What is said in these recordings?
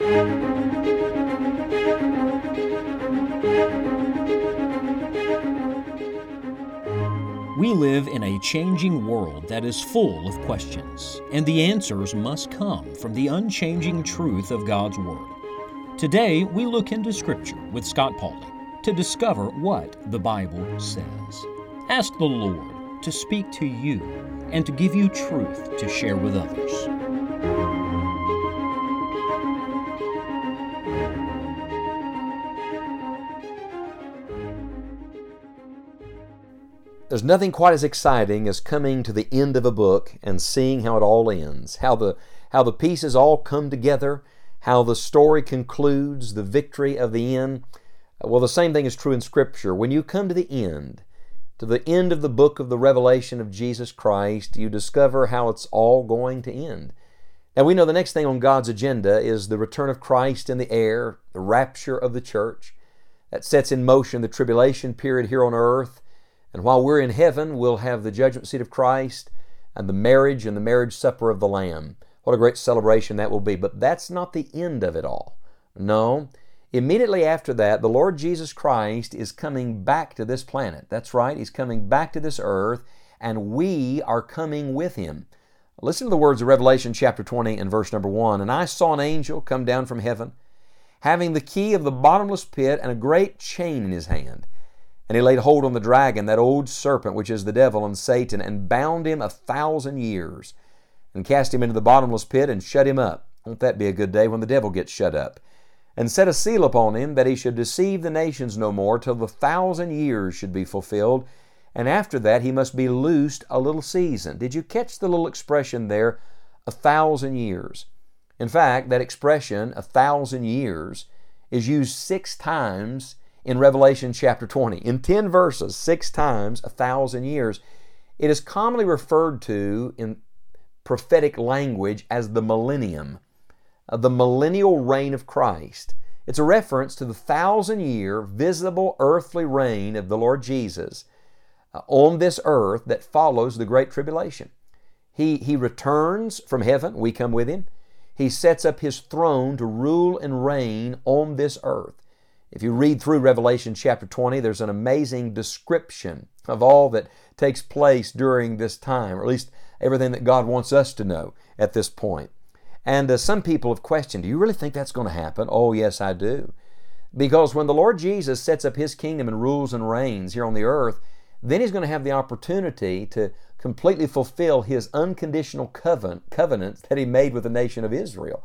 We live in a changing world that is full of questions, and the answers must come from the unchanging truth of God's Word. Today, we look into Scripture with Scott Pauley to discover what the Bible says. Ask the Lord to speak to you and to give you truth to share with others. There's nothing quite as exciting as coming to the end of a book and seeing how it all ends, how the how the pieces all come together, how the story concludes, the victory of the end. Well, the same thing is true in Scripture. When you come to the end, to the end of the book of the revelation of Jesus Christ, you discover how it's all going to end. Now, we know the next thing on God's agenda is the return of Christ in the air, the rapture of the church. That sets in motion the tribulation period here on earth and while we're in heaven, we'll have the judgment seat of Christ and the marriage and the marriage supper of the Lamb. What a great celebration that will be. But that's not the end of it all. No. Immediately after that, the Lord Jesus Christ is coming back to this planet. That's right, He's coming back to this earth, and we are coming with Him. Listen to the words of Revelation chapter 20 and verse number 1. And I saw an angel come down from heaven, having the key of the bottomless pit and a great chain in his hand. And he laid hold on the dragon, that old serpent, which is the devil and Satan, and bound him a thousand years, and cast him into the bottomless pit, and shut him up. Won't that be a good day when the devil gets shut up? And set a seal upon him, that he should deceive the nations no more, till the thousand years should be fulfilled. And after that he must be loosed a little season. Did you catch the little expression there? A thousand years. In fact, that expression, a thousand years, is used six times in Revelation chapter 20. In 10 verses, six times, a thousand years. It is commonly referred to in prophetic language as the millennium, uh, the millennial reign of Christ. It's a reference to the thousand year visible earthly reign of the Lord Jesus uh, on this earth that follows the Great Tribulation. He, he returns from heaven, we come with him. He sets up his throne to rule and reign on this earth. If you read through Revelation chapter 20, there's an amazing description of all that takes place during this time, or at least everything that God wants us to know at this point. And uh, some people have questioned, do you really think that's going to happen? Oh, yes, I do. Because when the Lord Jesus sets up His kingdom and rules and reigns here on the earth, then He's going to have the opportunity to completely fulfill His unconditional covenant, that He made with the nation of Israel.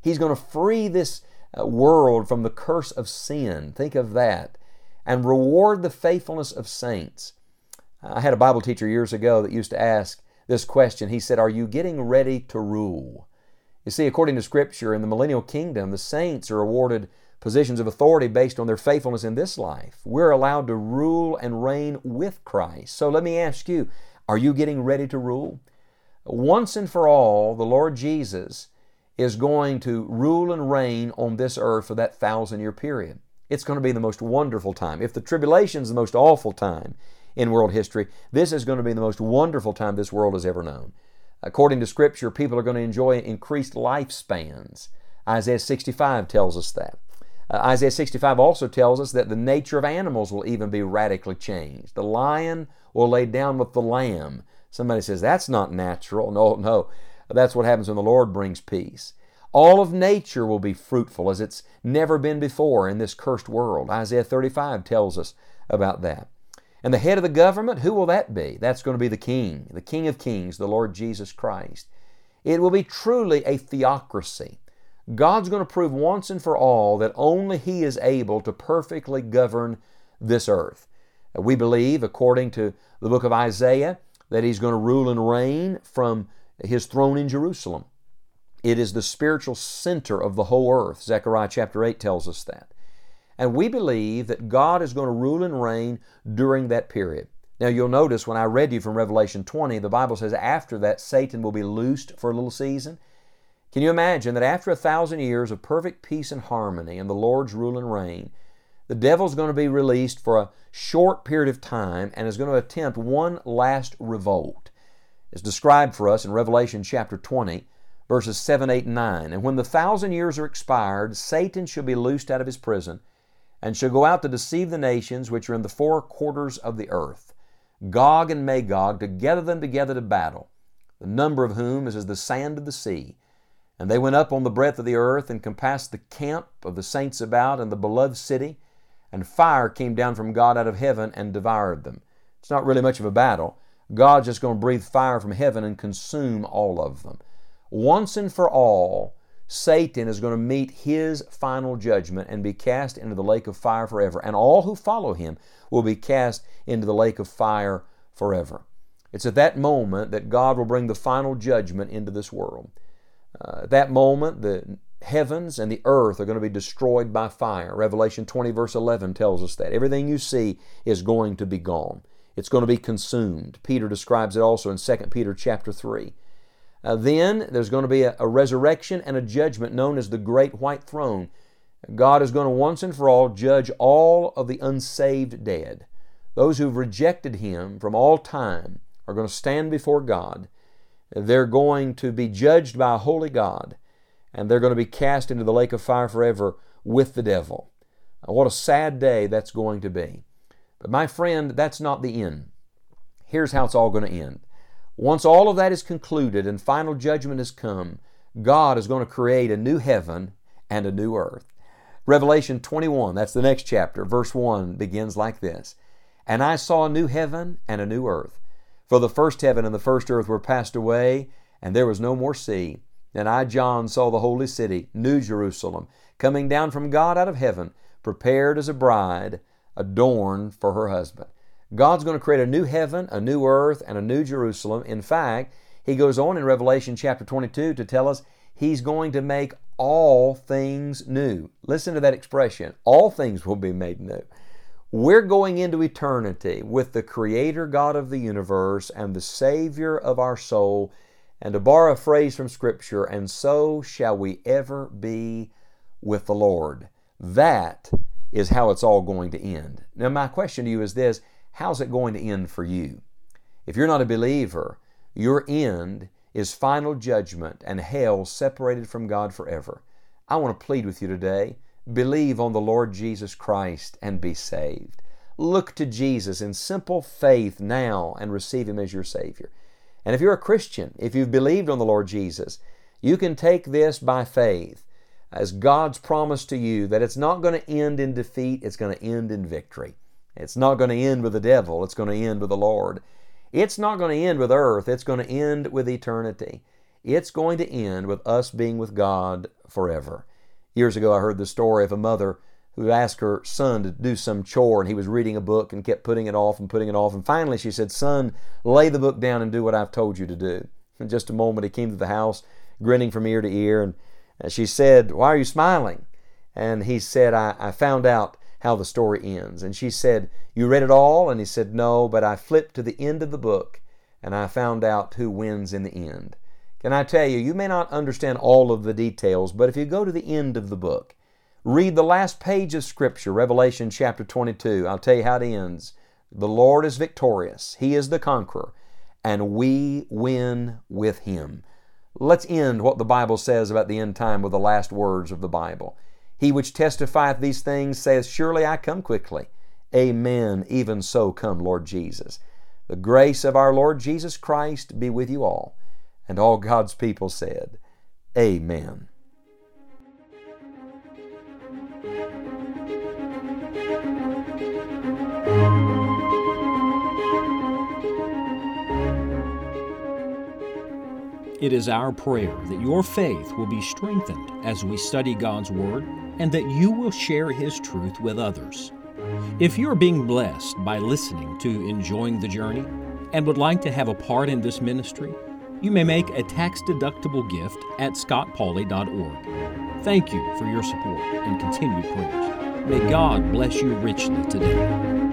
He's going to free this Uh, world from the curse of sin. Think of that. And reward the faithfulness of saints. I had a Bible teacher years ago that used to ask this question. He said, Are you getting ready to rule? You see, according to Scripture, in the millennial kingdom, the saints are awarded positions of authority based on their faithfulness in this life. We're allowed to rule and reign with Christ. So let me ask you, are you getting ready to rule? Once and for all, the Lord Jesus is going to rule and reign on this earth for that thousand year period. It's going to be the most wonderful time. If the tribulation is the most awful time in world history, this is going to be the most wonderful time this world has ever known. According to Scripture, people are going to enjoy increased lifespans. Isaiah 65 tells us that. Uh, Isaiah 65 also tells us that the nature of animals will even be radically changed. The lion will lay down with the lamb. Somebody says, that's not natural. No, no. That's what happens when the Lord brings peace. All of nature will be fruitful as it's never been before in this cursed world. Isaiah 35 tells us about that. And the head of the government, who will that be? That's going to be the King, the King of Kings, the Lord Jesus Christ. It will be truly a theocracy. God's going to prove once and for all that only He is able to perfectly govern this earth. We believe, according to the book of Isaiah, that He's going to rule and reign from his throne in Jerusalem. It is the spiritual center of the whole earth. Zechariah chapter 8 tells us that. And we believe that God is going to rule and reign during that period. Now, you'll notice when I read you from Revelation 20, the Bible says after that, Satan will be loosed for a little season. Can you imagine that after a thousand years of perfect peace and harmony and the Lord's rule and reign, the devil's going to be released for a short period of time and is going to attempt one last revolt is described for us in Revelation chapter 20, verses 7, 8, and 9. And when the thousand years are expired, Satan shall be loosed out of his prison, and shall go out to deceive the nations which are in the four quarters of the earth, Gog and Magog, to gather them together to battle, the number of whom is as the sand of the sea. And they went up on the breadth of the earth, and compassed the camp of the saints about, and the beloved city, and fire came down from God out of heaven and devoured them. It's not really much of a battle. God's just going to breathe fire from heaven and consume all of them. Once and for all, Satan is going to meet his final judgment and be cast into the lake of fire forever. And all who follow him will be cast into the lake of fire forever. It's at that moment that God will bring the final judgment into this world. Uh, at that moment, the heavens and the earth are going to be destroyed by fire. Revelation 20, verse 11 tells us that. Everything you see is going to be gone. It's going to be consumed. Peter describes it also in 2 Peter chapter 3. Uh, then there's going to be a, a resurrection and a judgment known as the Great White Throne. God is going to once and for all judge all of the unsaved dead. Those who've rejected Him from all time are going to stand before God. They're going to be judged by a holy God, and they're going to be cast into the lake of fire forever with the devil. What a sad day that's going to be. But my friend, that's not the end. Here's how it's all going to end. Once all of that is concluded and final judgment has come, God is going to create a new heaven and a new earth. Revelation 21, that's the next chapter, verse 1 begins like this And I saw a new heaven and a new earth. For the first heaven and the first earth were passed away, and there was no more sea. And I, John, saw the holy city, New Jerusalem, coming down from God out of heaven, prepared as a bride adorned for her husband. God's going to create a new heaven, a new earth, and a new Jerusalem. In fact, he goes on in Revelation chapter 22 to tell us he's going to make all things new. Listen to that expression all things will be made new. We're going into eternity with the Creator God of the universe and the Savior of our soul. And to borrow a phrase from Scripture, and so shall we ever be with the Lord. That is how it's all going to end. Now, my question to you is this how's it going to end for you? If you're not a believer, your end is final judgment and hell separated from God forever. I want to plead with you today believe on the Lord Jesus Christ and be saved. Look to Jesus in simple faith now and receive Him as your Savior. And if you're a Christian, if you've believed on the Lord Jesus, you can take this by faith as God's promise to you that it's not going to end in defeat, it's going to end in victory. It's not going to end with the devil, it's going to end with the Lord. It's not going to end with earth, it's going to end with eternity. It's going to end with us being with God forever. Years ago, I heard the story of a mother who asked her son to do some chore, and he was reading a book and kept putting it off and putting it off. And finally, she said, Son, lay the book down and do what I've told you to do. In just a moment, he came to the house, grinning from ear to ear, and she said, Why are you smiling? And he said, I, I found out how the story ends. And she said, You read it all? And he said, No, but I flipped to the end of the book and I found out who wins in the end. Can I tell you, you may not understand all of the details, but if you go to the end of the book, read the last page of Scripture, Revelation chapter 22, I'll tell you how it ends. The Lord is victorious, He is the conqueror, and we win with Him. Let's end what the Bible says about the end time with the last words of the Bible. He which testifieth these things saith, Surely I come quickly. Amen. Even so come, Lord Jesus. The grace of our Lord Jesus Christ be with you all. And all God's people said, Amen. It is our prayer that your faith will be strengthened as we study God's Word and that you will share His truth with others. If you're being blessed by listening to Enjoying the Journey and would like to have a part in this ministry, you may make a tax deductible gift at scottpauley.org. Thank you for your support and continued prayers. May God bless you richly today.